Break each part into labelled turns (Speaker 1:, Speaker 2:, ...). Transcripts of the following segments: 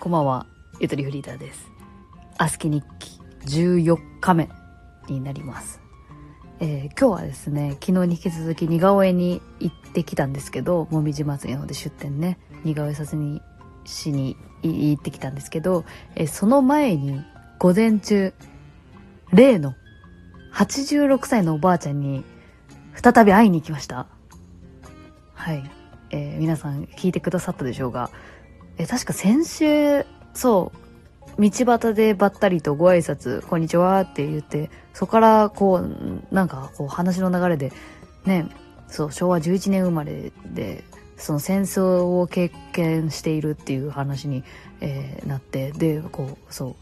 Speaker 1: こんばんは、ゆとりフリーダーです。アスキ日記14日目になります。えー今日はですね、昨日に引き続き似顔絵に行ってきたんですけど、もみじ祭りの方で出店ね、似顔絵させにしに行ってきたんですけど、えーその前に午前中、例の86歳のおばあちゃんに再び会いに行きました。はい。えー皆さん聞いてくださったでしょうかえ確か先週、そう、道端でばったりとご挨拶、こんにちはって言って、そこからこう、なんかこう話の流れで、ね、そう、昭和11年生まれで、その戦争を経験しているっていう話に、えーなって、で、こう、そう、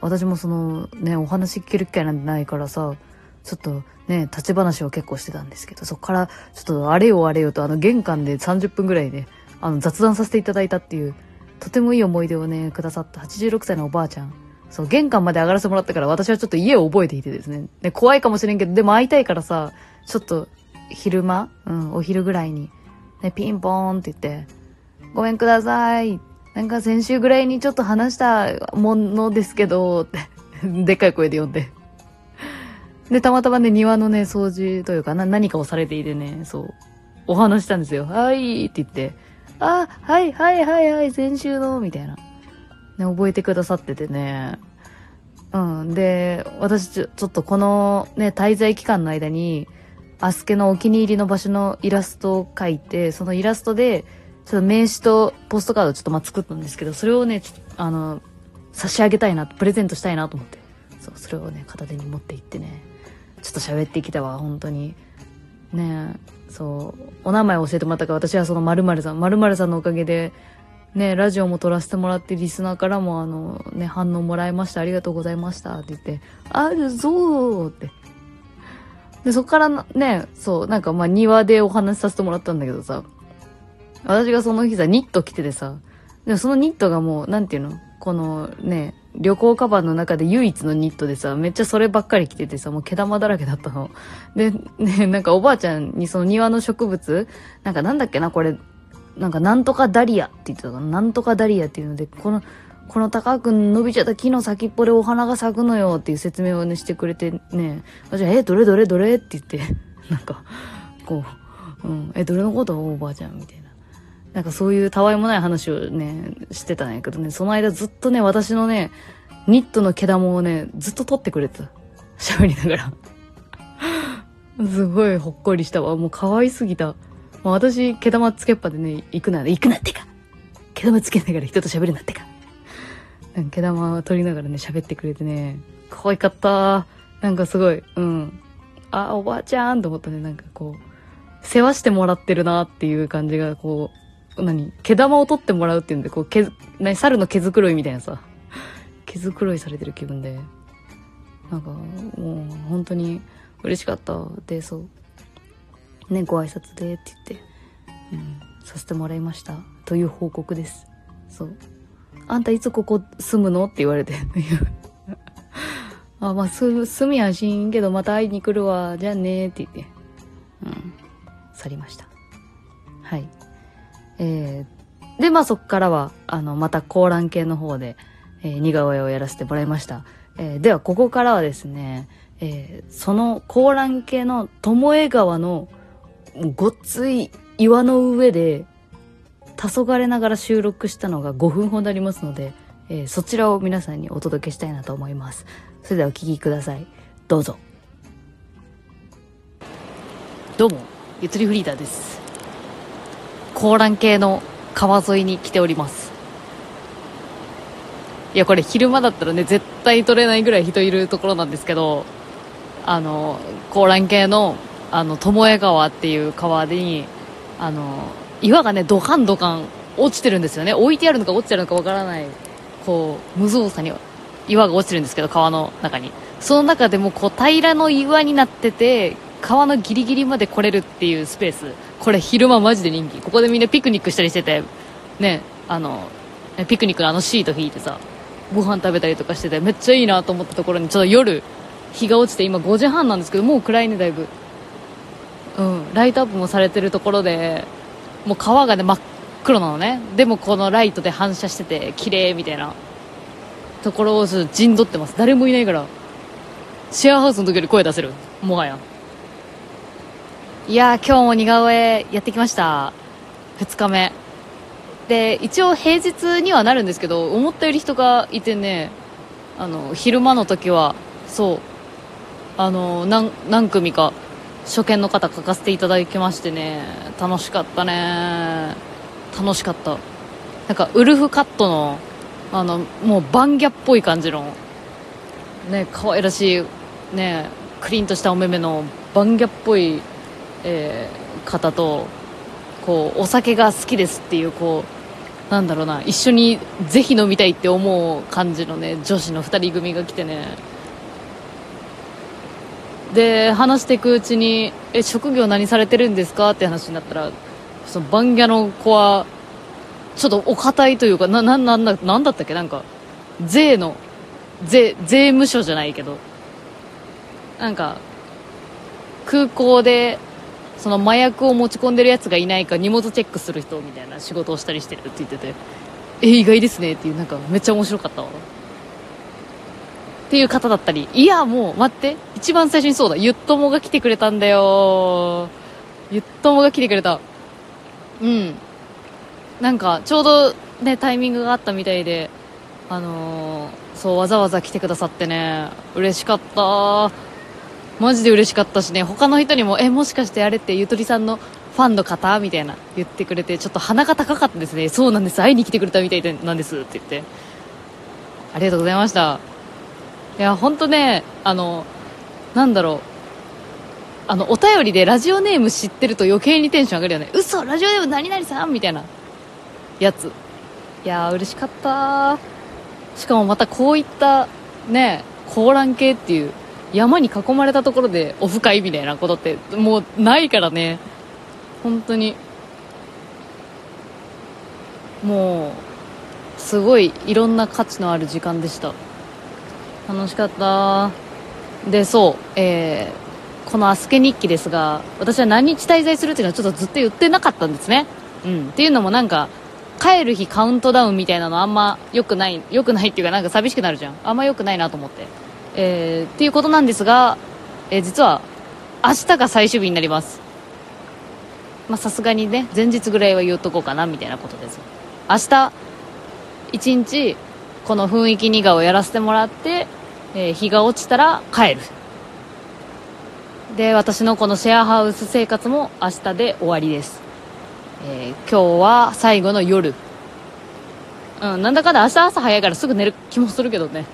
Speaker 1: 私もそのね、お話聞ける機会なんてないからさ、ちょっとね、立ち話を結構してたんですけど、そこからちょっとあれよあれよとあの玄関で30分ぐらいね、あの雑談させていただいたっていう、とてもいい思い出をね、くださった86歳のおばあちゃん。そう、玄関まで上がらせてもらったから私はちょっと家を覚えていてですね。ね、怖いかもしれんけど、でも会いたいからさ、ちょっと昼間うん、お昼ぐらいに、ね、ピンポーンって言って、ごめんください。なんか先週ぐらいにちょっと話したものですけど、って、でっかい声で呼んで。で、たまたまね、庭のね、掃除というかな、何かをされていてね、そう、お話したんですよ。はいって言って、あ、はいはいはいはい、先週の、みたいな。ね、覚えてくださっててね。うん。で、私ちょ、ちょっとこのね、滞在期間の間に、アスケのお気に入りの場所のイラストを描いて、そのイラストで、ちょっと名刺とポストカードをちょっとまあ作ったんですけど、それをね、あの、差し上げたいな、プレゼントしたいなと思って。そう、それをね、片手に持って行ってね、ちょっと喋ってきたわ、本当に。ねえ、そう、お名前を教えてもらったから、私はその〇〇さん、〇〇さんのおかげで、ね、ラジオも撮らせてもらって、リスナーからも、あの、ね、反応もらいました、ありがとうございました、って言って、あ、そうって。で、そっからね、そう、なんかま庭でお話しさせてもらったんだけどさ、私がその日さ、ニット着ててさ、でもそのニットがもう、なんていうの？このね、旅行カバンの中で唯一のニットでさ、めっちゃそればっかり着ててさ、もう毛玉だらけだったの。で、ね、なんかおばあちゃんにその庭の植物、なんかなんだっけな、これ、なんかなんとかダリアって言ってたかな、なんとかダリアっていうので、この、この高く伸びちゃった木の先っぽでお花が咲くのよっていう説明をね、してくれてね、私は、え、どれどれどれって言って、なんか、こう、うん、え、どれのこと？おばあちゃんみたいな。なんかそういうたわいもない話をね、してたんやけどね、その間ずっとね、私のね、ニットの毛玉をね、ずっと取ってくれてた。喋りながら。すごいほっこりしたわ。もう可愛すぎた。もう私、毛玉つけっぱでね、行くなら、行くなってか毛玉つけながら人と喋るなってか毛玉を取りながらね、喋ってくれてね、可愛かった。なんかすごい、うん。あ、おばあちゃんと思ったね、なんかこう、世話してもらってるなっていう感じが、こう、何？毛玉を取ってもらうっていうんで、こう、毛、何？猿の毛づくろいみたいなさ、毛づくろいされてる気分で、なんか、もう、本当に嬉しかった。で、そう、ね、ご挨拶でって言って、うん、させてもらいました。という報告です。そう。あんたいつここ住むの？って言われて。あ、まあ、す、住みやしんけど、また会いに来るわ。じゃあねって言って。うん。去りました。えー、で、まあそっからは、あの、また高覧系の方で、えー似顔絵をやらせてもらいました。えーでは、ここからはですね、えーその高覧系の巴川のごっつい岩の上で、黄昏ながら収録したのが5分ほどありますので、えーそちらを皆さんにお届けしたいなと思います。それではお聞きください。どうぞ。どうも、ゆつりフリーダーです。高蘭系の川沿いに来ております。いや、これ昼間だったらね、絶対撮れないぐらい人いるところなんですけど、あの、高蘭系の、あの、巴川っていう川に、あの、岩がね、ドカンドカン落ちてるんですよね。置いてあるのか落ちてるのかわからない、こう、無造作に岩が落ちてるんですけど、川の中に。その中でも、こう、平らの岩になってて、川のギリギリまで来れるっていうスペース。これ昼間マジで人気。ここでみんなピクニックしたりしてて、ね、あの、ピクニックのあのシート引いてさ、ご飯食べたりとかしてて、めっちゃいいなと思ったところに、ちょっと夜、日が落ちて、今5時半なんですけど、もう暗いね、だいぶ。うん、ライトアップもされてるところで、もう川がね、真っ黒なのね。でもこのライトで反射してて綺麗みたいな。ところを陣取ってます。誰もいないからシェアハウスの時より声出せる。もはや。いや今日も似顔絵やってきました。2日目。で一応平日にはなるんですけど思ったより人がいてね。あの昼間の時はそう。あの何何組か初見の方書かせていただきましてね。楽しかったね。楽しかった。なんかウルフカットのあのもうバンギャっぽい感じのね可愛らしいねクリンとしたお目目のバンギャっぽい、えー、方とこうお酒が好きですっていうこうなんだろうな一緒にぜひ飲みたいって思う感じのね女子の2人組が来てねで話していくうちに「え職業何されてるんですか?」って話になったらそのバンギャの子はちょっとお堅いというかなななんだなんだったっけ？なんか税の税税務署じゃないけどなんか空港でその麻薬を持ち込んでるやつがいないか荷物チェックする人みたいな仕事をしたりしてるって言っててえ意外ですねっていうなんかめっちゃ面白かったわ。っていう方だったりいやもう待って一番最初にそうだゆっともが来てくれたんだよ。ゆっともが来てくれた。うん。なんかちょうどねタイミングがあったみたいであのー、そうわざわざ来てくださってね。嬉しかった。マジで嬉しかったしね。他の人にもえもしかしてあれってゆとりさんのファンの方みたいな言ってくれてちょっと鼻が高かったですね。そうなんです。会いに来てくれたみたいなんですって言って。ありがとうございました。いや本当ねあのなんだろう。あのお便りでラジオネーム知ってると余計にテンション上がるよね。嘘ラジオネーム何々さんみたいな。やつ。いやー嬉しかったしかもまたこういったね高蘭系っていう山に囲まれたところでオフ会みたいなことってもうないからね。本当に。もうすごいいろんな価値のある時間でした。楽しかった。でそうえー、この「アスケ日記」ですが私は何日滞在するっていうのはちょっとずっと言ってなかったんですね。うん。っていうのもなんか帰る日カウントダウンみたいなのあんま良くない良くないっていうかなんか寂しくなるじゃん。あんま良くないなと思って。えー、っていうことなんですが、えー、実は明日が最終日になります。まさすがにね前日ぐらいは言うとこうかなみたいなことです。明日一日この雰囲気2画をやらせてもらって、えー、日が落ちたら帰る。で私のこのシェアハウス生活も明日で終わりです、えー、今日は最後の夜。うんなんだかんだ明日朝早いからすぐ寝る気もするけどね。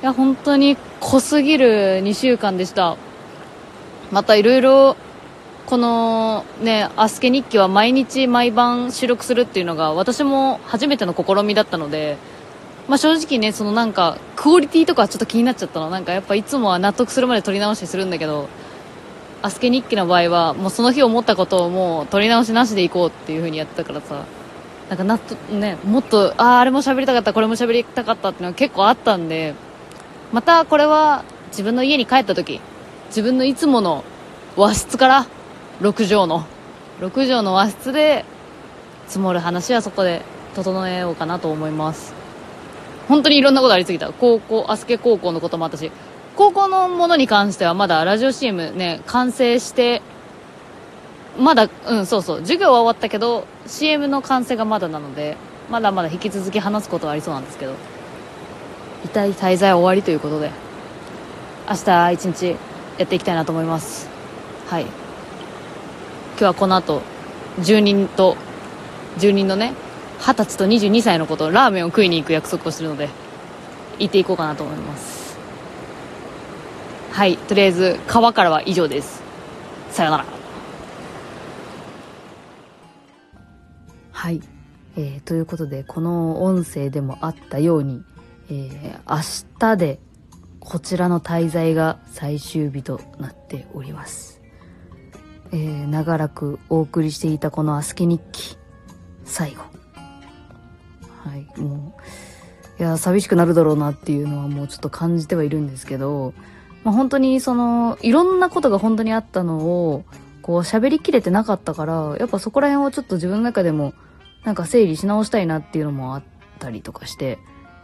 Speaker 1: いや本当に濃すぎる2週間でした。またいろいろこのね「あすけ日記」は毎日毎晩収録するっていうのが私も初めての試みだったので、まあ、正直ねそのなんかクオリティとかちょっと気になっちゃったの。なんかやっぱいつもは納得するまで撮り直しするんだけど「あすけ日記」の場合はもうその日思ったことをもう撮り直しなしでいこうっていう風にやってたからさ。なんか納得ねもっとあああれも喋りたかったこれも喋りたかったっていうのは結構あったんでまたこれは自分の家に帰った時自分のいつもの和室から6畳の6畳の和室で積もる話はそこで整えようかなと思います。本当にいろんなことありすぎた。高校あすけ高校のこともあったし高校のものに関してはまだラジオ CM ね完成してまだうんそうそう授業は終わったけど CM の完成がまだなのでまだまだ引き続き話すことはありそうなんですけど。痛い滞在終わりということで明日一日やっていきたいなと思います。はい。今日はこの後住人と住人のね二十歳と22歳の子とラーメンを食いに行く約束をしてるので行っていこうかなと思います。はい。とりあえず川からは以上です。さよなら。はい、えー、ということでこの音声でもあったようにえー、明日でこちらの滞在が最終日となっております。えー、長らくお送りしていたこのアスケ日記、最後。はい、もう、いや、寂しくなるだろうなっていうのはもうちょっと感じてはいるんですけど、まあ、本当にその、いろんなことが本当にあったのを、こう喋りきれてなかったから、やっぱそこら辺をちょっと自分の中でも、なんか整理し直したいなっていうのもあったりとかして、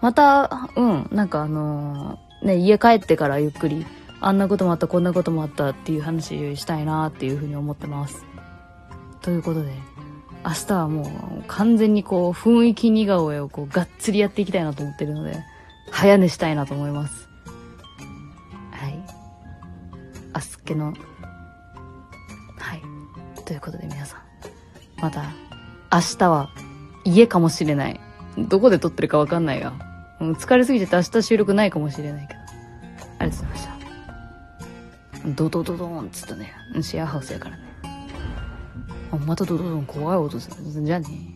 Speaker 1: また、うん、なんかあのー、ね、家帰ってからゆっくり、あんなこともあった、こんなこともあったっていう話したいなっていうふうに思ってます。ということで、明日はもう完全にこう雰囲気似顔絵をこうがっつりやっていきたいなと思ってるので、早寝したいなと思います。はい。あすけの、はい。ということで皆さん、また明日は家かもしれない。どこで撮ってるかわかんないが。もう疲れすぎてて明日収録ないかもしれないけど。ありがとうございました。ドドドドーンっつったね。シェアハウスやからね。あ、またドドドン怖い音する。じゃあね